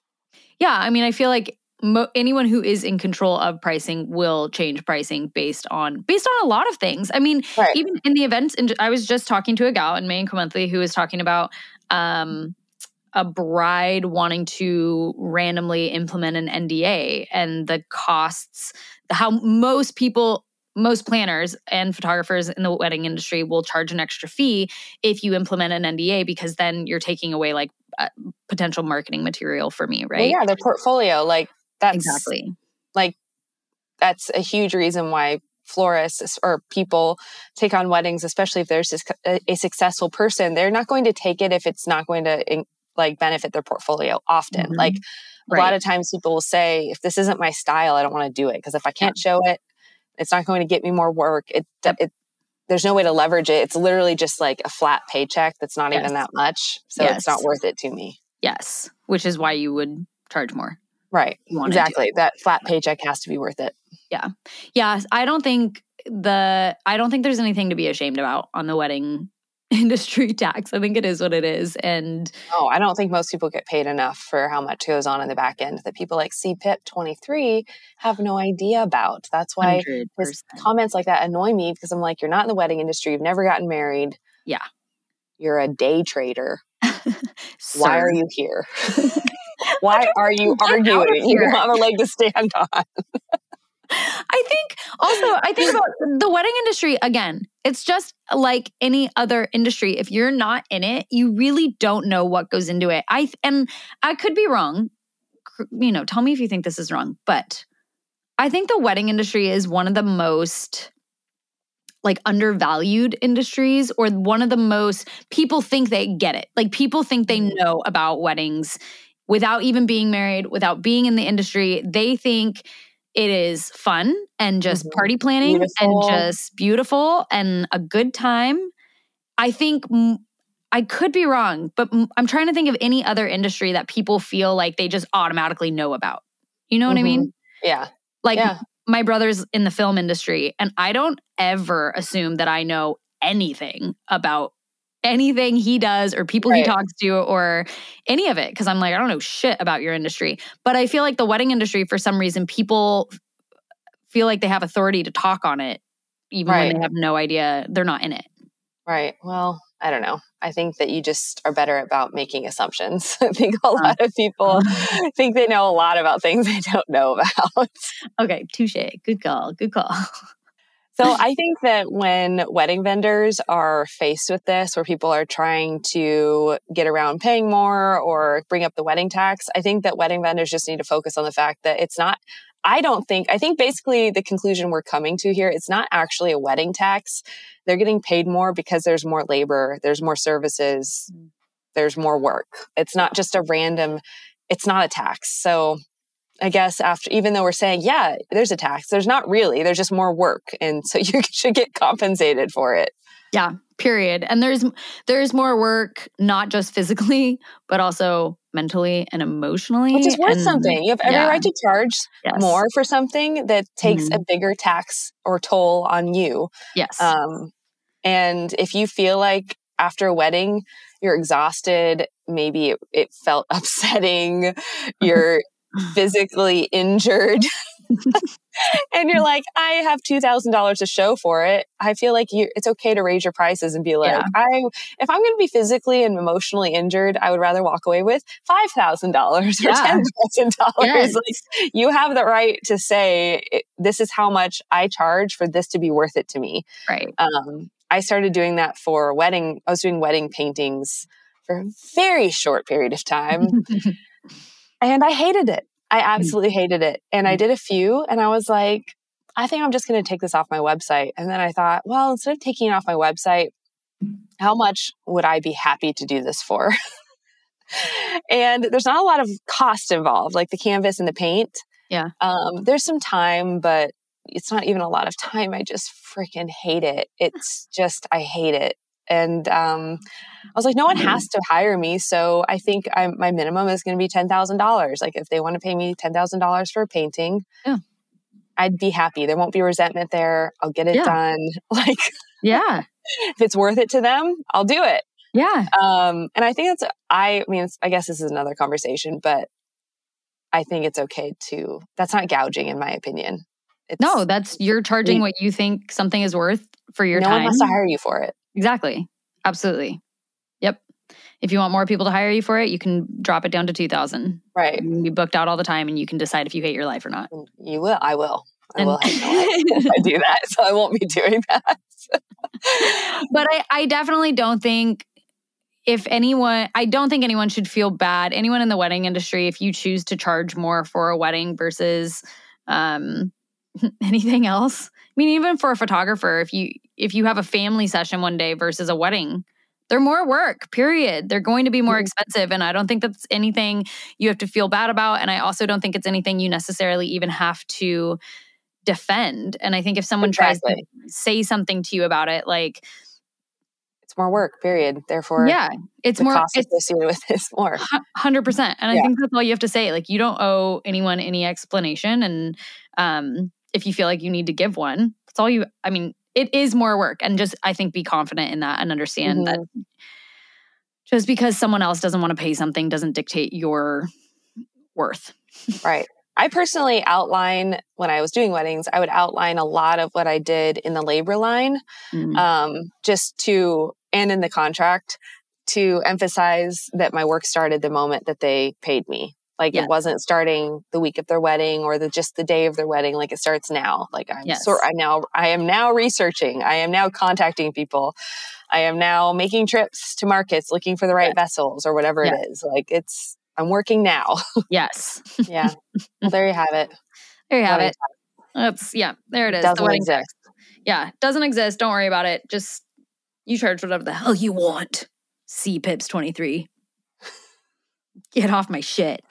Yeah, I mean, I feel like mo- anyone who is in control of pricing will change pricing based on based on a lot of things. I mean, right. even in the events, and I was just talking to a gal in Mae and Monthly who was talking about um, a bride wanting to randomly implement an NDA and the costs, how most people most planners and photographers in the wedding industry will charge an extra fee if you implement an NDA because then you're taking away like uh, potential marketing material for me, right? Well, yeah, their portfolio, like that's exactly like that's a huge reason why florists or people take on weddings, especially if there's a, a successful person. They're not going to take it if it's not going to in, like benefit their portfolio. Often, mm-hmm. like a lot of times, people will say, "If this isn't my style, I don't want to do it because if I can't show it." It's not going to get me more work. It, it there's no way to leverage it. It's literally just like a flat paycheck that's not yes. even that much. So yes. it's not worth it to me. Yes. Which is why you would charge more. Right. Exactly. That flat paycheck has to be worth it. Yeah. Yeah. I don't think the I don't think there's anything to be ashamed about on the wedding industry tax. I think it is what it is. And oh, I don't think most people get paid enough for how much goes on in the back end that people like CPIP 23 have no idea about. That's why comments like that annoy me because I'm like, you're not in the wedding industry, you've never gotten married. Yeah. You're a day trader. why are you here? why are you arguing? You don't have a leg to stand on. I think also, I think about the wedding industry again. It's just like any other industry. If you're not in it, you really don't know what goes into it. I and I could be wrong. You know, tell me if you think this is wrong, but I think the wedding industry is one of the most like undervalued industries or one of the most people think they get it. Like people think they mm-hmm. know about weddings without even being married, without being in the industry. They think it is fun and just mm-hmm. party planning beautiful. and just beautiful and a good time. I think I could be wrong, but I'm trying to think of any other industry that people feel like they just automatically know about. You know what mm-hmm. I mean? Yeah. Like yeah. my brother's in the film industry, and I don't ever assume that I know anything about anything he does or people right. he talks to or any of it because I'm like, I don't know shit about your industry. But I feel like the wedding industry, for some reason, people feel like they have authority to talk on it, even right. when they have no idea they're not in it. Right. Well, I don't know. I think that you just are better about making assumptions. I think a uh, lot of people uh-huh. think they know a lot about things they don't know about. Okay, touche. Good call. Good call. So I think that when wedding vendors are faced with this, where people are trying to get around paying more or bring up the wedding tax, I think that wedding vendors just need to focus on the fact that it's not I don't think, I think basically the conclusion we're coming to here, it's not actually a wedding tax. They're getting paid more because there's more labor, there's more services, mm. there's more work. It's not just a random, it's not a tax. So I guess after, even though we're saying, yeah, there's a tax, there's not really, there's just more work. And so you should get compensated for it. Yeah, period. And there's there's more work, not just physically, but also mentally and emotionally. Which is worth and, something. You have every yeah. right to charge yes. more for something that takes mm-hmm. a bigger tax or toll on you. Yes. Um, and if you feel like after a wedding, you're exhausted, maybe it, it felt upsetting, you're physically injured. and you're like, I have two thousand dollars to show for it. I feel like you, it's okay to raise your prices and be like, yeah. I, if I'm going to be physically and emotionally injured, I would rather walk away with five thousand dollars or yeah. ten thousand yes. dollars. Like, you have the right to say, this is how much I charge for this to be worth it to me. Right. Um, I started doing that for wedding. I was doing wedding paintings for a very short period of time. and I hated it. I mm. absolutely hated it. And I mm. did a few and I was like, I think I'm just going to take this off my website. And then I thought, well, instead of taking it off my website, how much would I be happy to do this for? and there's not a lot of cost involved, like the canvas and the paint. Yeah. Um, there's some time, but it's not even a lot of time. I just freaking hate it. It's just, I hate it. And um, I was like, no one has to hire me. So I think I'm, my minimum is going to be $10,000. Like if they want to pay me $10,000 for a painting, yeah. I'd be happy. There won't be resentment there. I'll get it yeah. done. Like, yeah. if it's worth it to them, I'll do it. Yeah. Um, and I think that's, I, I mean, I guess this is another conversation, but I think it's okay to, that's not gouging in my opinion. It's, no, that's, you're charging what you think something is worth for your no time. No one has to hire you for it. Exactly. Absolutely. Yep. If you want more people to hire you for it, you can drop it down to 2000. Right. You be booked out all the time and you can decide if you hate your life or not. Mm, you will. I will. I and will hate my life if I do that. So I won't be doing that. but I, I definitely don't think if anyone, I don't think anyone should feel bad. Anyone in the wedding industry, if you choose to charge more for a wedding versus um, anything else. I mean, even for a photographer, if you if you have a family session one day versus a wedding, they're more work, period. They're going to be more expensive. And I don't think that's anything you have to feel bad about. And I also don't think it's anything you necessarily even have to defend. And I think if someone exactly. tries to say something to you about it, like, it's more work, period. Therefore, yeah, it's more cost it's, associated with this more. Hundred percent. And I think that's all you have to say. Like, you don't owe anyone any explanation. And um, if you feel like you need to give one, that's all you. I mean, it is more work and just i think be confident in that and understand mm-hmm. that just because someone else doesn't want to pay something doesn't dictate your worth right i personally outline when i was doing weddings i would outline a lot of what i did in the labor line mm-hmm. um, just to and in the contract to emphasize that my work started the moment that they paid me like yes. it wasn't starting the week of their wedding or the just the day of their wedding. Like it starts now. Like I'm yes. sort I now I am now researching. I am now contacting people. I am now making trips to markets looking for the right yes. vessels or whatever it is. Like it's I'm working now. Yes. yeah. Well, there you have it. There you have it. That's yeah, there it is. Doesn't the exist. Yeah, doesn't exist. Don't worry about it. Just you charge whatever the hell you want. C Pips 23 get off my shit.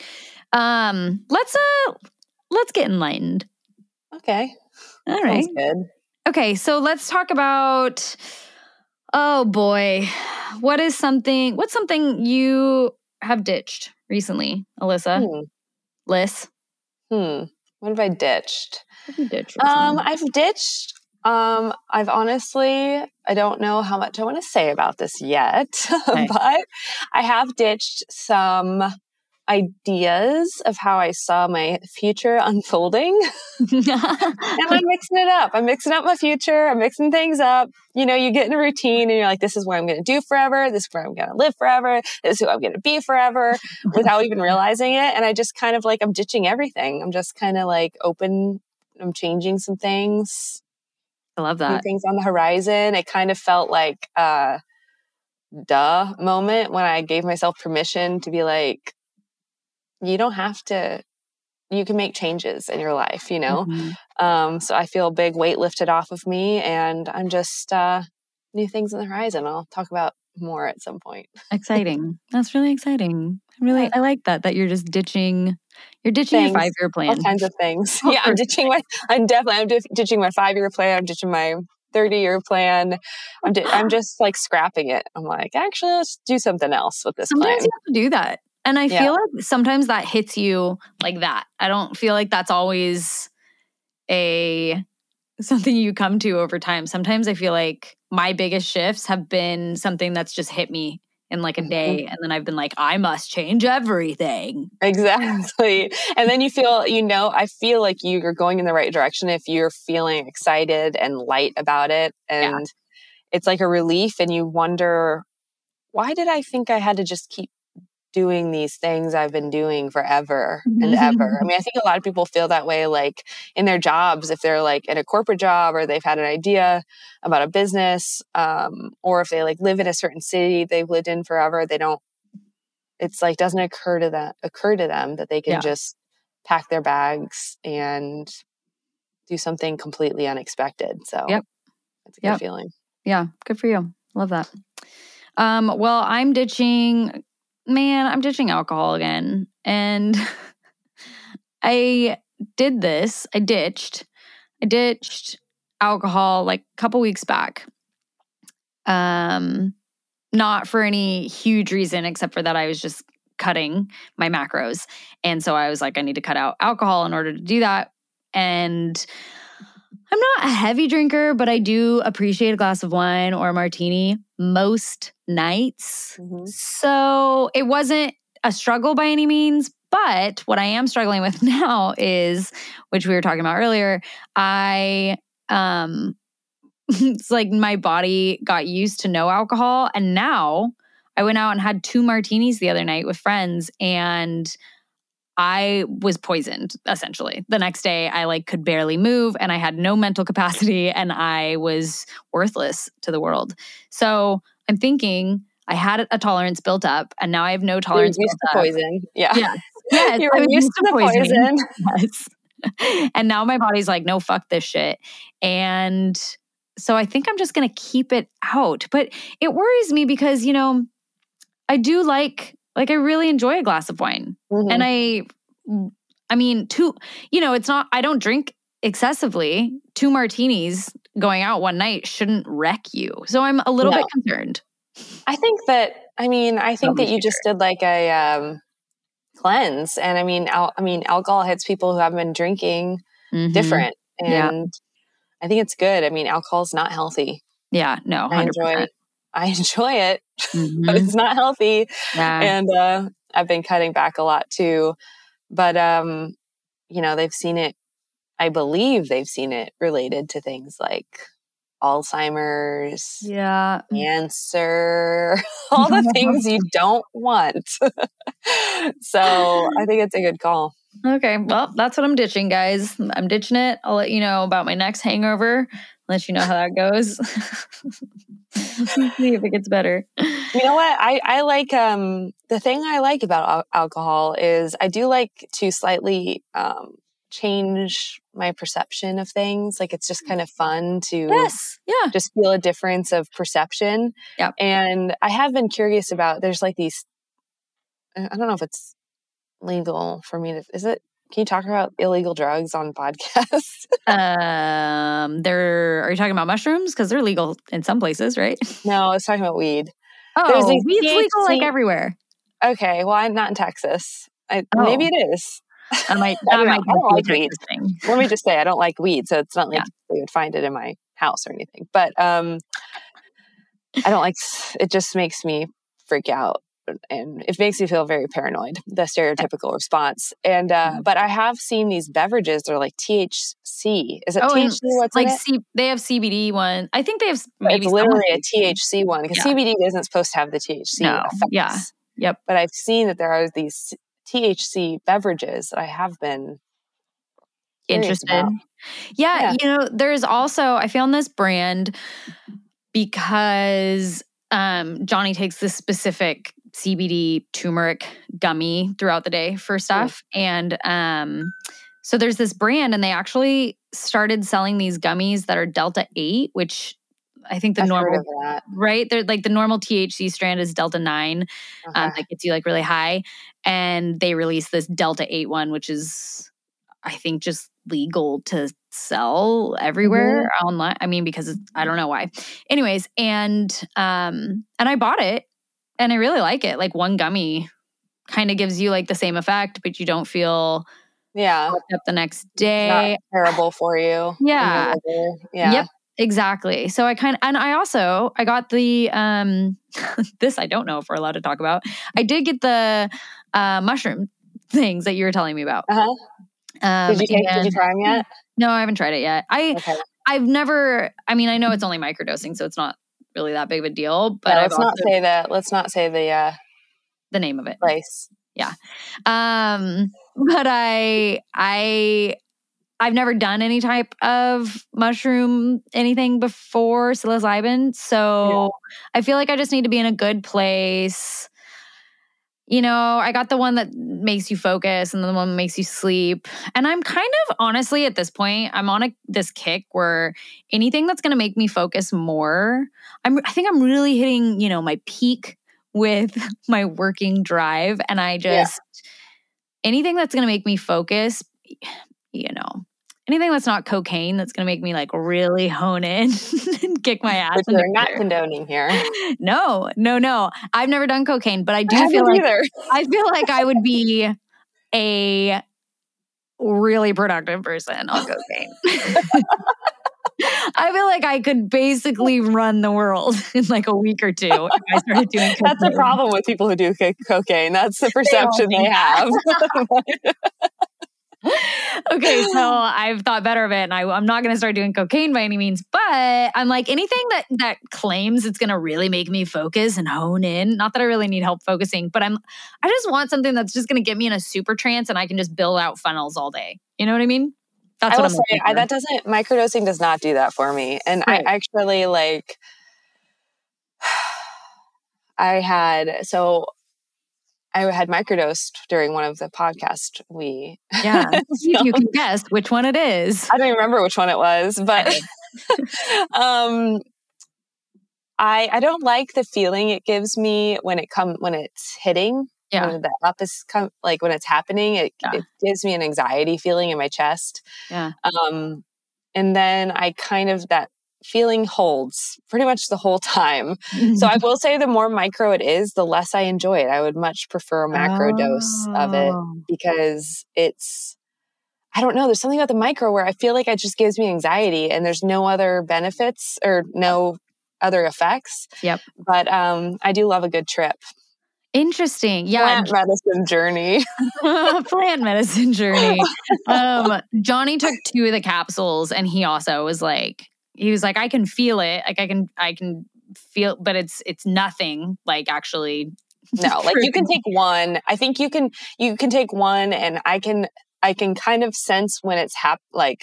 Um, let's uh let's get enlightened. Okay. All right. good. Okay, so let's talk about oh boy. What is something what's something you have ditched recently, Alyssa? Hmm. Lys? Hmm. What have I ditched? Have ditched Um. I've ditched. Um, I've honestly, I don't know how much I want to say about this yet, Okay. but I have ditched some ideas of how I saw my future unfolding. and I'm mixing it up. I'm mixing up my future. I'm mixing things up. You know, you get in a routine and you're like, this is what I'm going to do forever. This is where I'm going to live forever. This is who I'm going to be forever without even realizing it. And I just kind of like, I'm ditching everything. I'm just kind of like open. I'm changing some things, I love that. new things on the horizon. It kind of felt like a duh moment when I gave myself permission to be like, you don't have to, you can make changes in your life, you know? Mhm. Um, so I feel a big weight lifted off of me, and I'm just uh, new things on the horizon. I'll talk about more at some point. Exciting. That's really exciting. I really, I like that. That you're just ditching. You're ditching your five year plan. All kinds of things. Yeah, I'm ditching my. I'm definitely. I'm ditching my five year plan. I'm ditching my thirty year plan. I'm. Di- I'm just like scrapping it. I'm like, actually, let's do something else with this Sometimes plan. you have to do that. And I Yeah. feel like sometimes that hits you like that. I don't feel like that's always a something you come to over time. Sometimes I feel like my biggest shifts have been something that's just hit me in like a Mhm. day and then I've been like I must change everything. Exactly. And then you feel, you know, I feel like you're going in the right direction if you're feeling excited and light about it. Yeah. And it's like a relief, and you wonder, why did I think I had to just keep doing these things I've been doing forever and ever? I mean, I think a lot of people feel that way, like in their jobs, if they're like in a corporate job or they've had an idea about a business, um, or if they like live in a certain city they've lived in forever, they don't it's like doesn't occur to them occur to them that they can Yeah. just pack their bags and do something completely unexpected. So Yep. it's a good Yep. feeling. Yeah, good for you. Love that. Um, well, I'm ditching, man, I'm ditching alcohol again. And I did this, I ditched, I ditched alcohol like a couple weeks back. Um, not for any huge reason except for that I was just cutting my macros. And so I was like, I need to cut out alcohol in order to do that. And I'm not a heavy drinker, but I do appreciate a glass of wine or a martini most nights. Mhm. So it wasn't a struggle by any means. But what I am struggling with now is, which we were talking about earlier, I, um, it's like my body got used to no alcohol. And now I went out and had two martinis the other night with friends and I was poisoned essentially. The next day I like could barely move and I had no mental capacity and I was worthless to the world. So I'm thinking I had a tolerance built up and now I have no You're tolerance used built to up. poison. Yeah. Yeah. Yes, you I were was used to the poison. Yes. and now my body's like, no, fuck this shit. And so I think I'm just going to keep it out. But it worries me because, you know, I do like, like, I really enjoy a glass of wine. Mhm. And I, I mean, two, you know, it's not, I don't drink excessively. Two martinis going out one night shouldn't wreck you. So I'm a little No. bit concerned. I think that I mean I think that you just did like a um, cleanse, and I mean al- I mean alcohol hits people who haven't been drinking Mhm. different, Yeah. and I think it's good. I mean alcohol is not healthy. Yeah. No, 100%. I enjoy I enjoy it, but Mhm. it's not healthy. Yeah. and uh, I've been cutting back a lot too. But um, you know, they've seen it. I believe they've seen it related to things like Alzheimer's, yeah. cancer, all the things you don't want. so I think it's a good call. Okay, well, that's what I'm ditching, guys. I'm ditching it. I'll let you know about my next hangover. Let you know how that goes. See if it gets better. You know what? I, I like um, the thing I like about al- alcohol is I do like to slightly um, change my perception of things. Like it's just kind of fun to Yes. Yeah. just feel a difference of perception. Yep. And I have been curious about there's like these I I don't know if it's legal for me to is it can you talk about illegal drugs on podcasts? Um, they're are you talking about mushrooms? Because they're legal in some places, right? no, I was talking about weed. Oh, weed's legal like everywhere. Okay, well I'm not in Texas. I, Oh. Maybe it is. That might, I that don't might I don't like weed. Let me just say, I don't like weed, so it's not like Yeah. they would find it in my house or anything. But um, I don't like. It just makes me freak out, and it makes me feel very paranoid. The stereotypical response. And uh, Mhm. but I have seen these beverages. They're like THC. Is it Oh, THC? What's like? C- they have CBD one. I think they have maybe it's literally a THC. One because Yeah. CBD isn't supposed to have the THC No. effects. Yeah. Yep. But I've seen that there are these THC beverages that I have been interested. Yeah, Yeah. you know, there's also I found this brand because um Johnny takes this specific CBD turmeric gummy throughout the day for stuff and um so there's this brand and they actually started selling these gummies that are delta 8 which I think the I've normal heard of that. right they're like the normal THC strand is delta 9 um, that gets you like really high. And they released this Delta 8 one, which is, I think, just legal to sell everywhere online. I mean, because I don't know why. Anyways, and um, and I bought it, and I really like it. Like one gummy kind of gives you like the same effect, but you don't feel yeah. up the next Not day. terrible for you. Yeah. Yeah. Yep. Exactly. So I kind of, and I also, I got the, um, this I don't know if we're allowed to talk about. I did get the uh, mushroom things that you were telling me about. Uh-huh. Um, Did you take, did you try them yet? no, I haven't tried it yet. I, Okay. I've never, I mean, I know it's only microdosing, so it's not really that big of a deal, but I've let's not say that. Let's not say the uh, the name of it. place. Um, but I, I, I've never done any type of mushroom anything before psilocybin, so I feel like I just need to be in a good place. You know, I got the one that makes you focus and the one that makes you sleep. And I'm kind of honestly at this point, I'm on a this kick where anything that's going to make me focus more, I'm I think I'm really hitting, you know, my peak with my working drive and I just anything that's going to make me focus, you know, anything that's not cocaine that's going to make me like really hone in and kick my ass Which we're not condoning here. No, no, no. I've never done cocaine, but I do I feel like either. I feel like I would be a really productive person on cocaine. I feel like I could basically run the world in like a week or two if I started doing cocaine. That's the problem with people who do co- cocaine. That's the perception they think have. Okay, so I've thought better of it, and I, I'm not going to start doing cocaine by any means. But I'm like anything that that claims it's going to really make me focus and hone in. Not that I really need help focusing, but I'm I just want something that's just going to get me in a super trance, and I can just build out funnels all day. You know what I mean? That's I will what I'm say I, that doesn't microdosing does not do that for me. And Right. I actually like I had so I had microdosed during one of the podcasts we yeah. If you can guess which one it is. I don't even remember which one it was, but um I I don't like the feeling it gives me when it come when it's hitting. Yeah. When the up is come like when it's happening, it, Yeah. it gives me an anxiety feeling in my chest. Yeah. Um and then I kind of that feeling holds pretty much the whole time. So I will say the more micro it is, the less I enjoy it. I would much prefer a macro dose of it Oh. because it's I don't know, there's something about the micro where I feel like it just gives me anxiety and there's no other benefits or no other effects. Yep. But um I do love a good trip. Interesting. Yeah. Plant medicine journey. plant medicine journey. Um, Johnny took two of the capsules, and he also was like, he was like, I can feel it. Like I can, I can feel, but it's it's nothing. Like actually, No, like you can take one. I think you can you can take one and I can I can kind of sense when it's hap like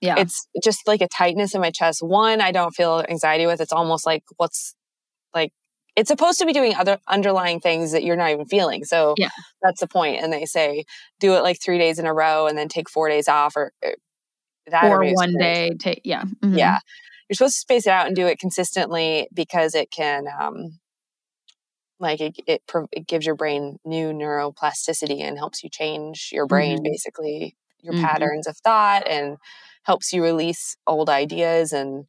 yeah, it's just like a tightness in my chest. One, I don't feel anxiety with. It's almost like what's like it's supposed to be doing other underlying things that you're not even feeling. So Yeah. that's the point. And they say do it like three days in a row and then take four days off or, or that or one day. Take yeah, mhm. Yeah. You're supposed to space it out and do it consistently because it can, um, like it, it, it gives your brain new neuroplasticity and helps you change your brain, Mhm. basically your Mhm. patterns of thought and helps you release old ideas and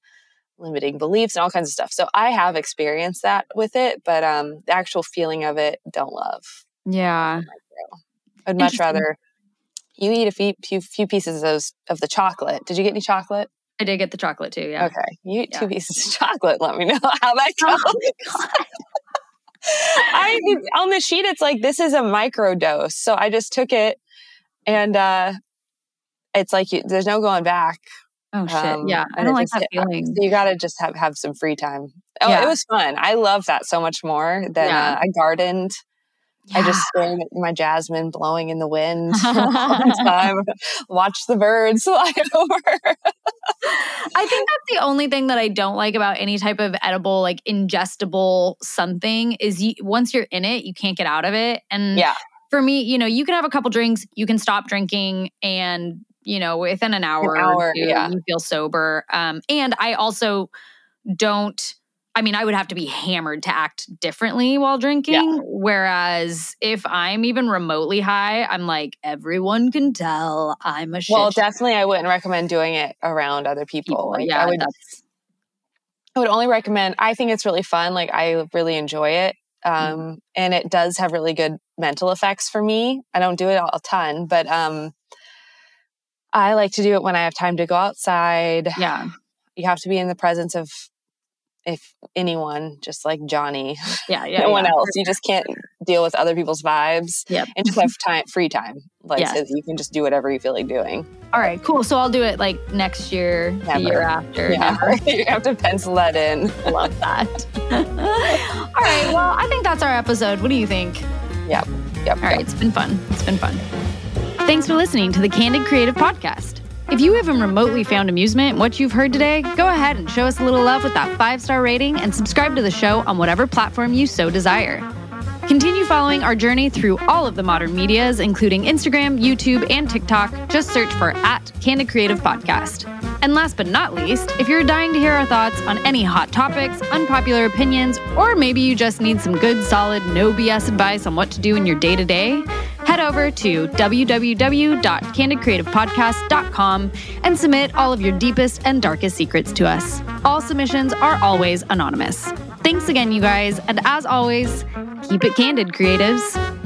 limiting beliefs and all kinds of stuff. So I have experienced that with it, but um, the actual feeling of it, don't love. yeah. I'd much rather You eat a few, few, few pieces of those of the chocolate. Did you get any chocolate? I did get the chocolate too. Yeah. Okay. You eat Yeah. two pieces of chocolate. Let me know how that goes. Oh I on the sheet it's like this is a micro dose. So I just took it and uh it's like you, there's no going back. Oh shit. Um, yeah. I don't like just that feeling. So you got to just have have some free time. Oh, Yeah. it was fun. I love that so much more than Yeah. uh, I gardened. I just stared at my jasmine blowing in the wind for a long time. Watch the birds fly over. I think that's the only thing that I don't like about any type of edible, like ingestible something is you, once you're in it, you can't get out of it. And Yeah. for me, you know, you can have a couple drinks, you can stop drinking, and you know, within an hour, or hour, two, yeah. you feel sober. Um, and I also don't. I mean, I would have to be hammered to act differently while drinking. Whereas if I'm even remotely high, I'm like, everyone can tell I'm a shit Well, definitely, I wouldn't recommend doing it around other people. people. Like, yeah, I would, that's I would only recommend. I think it's really fun. Like, I really enjoy it, Mm-hmm. um, and it does have really good mental effects for me. I don't do it a ton, but um, I like to do it when I have time to go outside. yeah. You have to be in the presence of if anyone, just like Johnny, Yeah, yeah. no one yeah. else. You just can't deal with other people's vibes. Yep. and just have time, free time. Like Yes. so you can just do whatever you feel like doing. All right, cool. So I'll do it like next year, the year after. Yeah, you have to pencil that in. Love that. All right, well, I think that's our episode. What do you think? Yep. Yep. All right, it's been fun. It's been fun. Thanks for listening to the Candid Creative Podcast. If you haven't remotely found amusement in what you've heard today, go ahead and show us a little love with that five star rating and subscribe to the show on whatever platform you so desire. Continue following our journey through all of the modern medias, including Instagram, YouTube, and TikTok. Just search for at Candid Creative Podcast. And last but not least, if you're dying to hear our thoughts on any hot topics, unpopular opinions, or maybe you just need some good, solid, no BS advice on what to do in your day to day, head over to www.candidcreativepodcast.com and submit all of your deepest and darkest secrets to us. All submissions are always anonymous. Thanks again, you guys. And as always, keep it candid, creatives.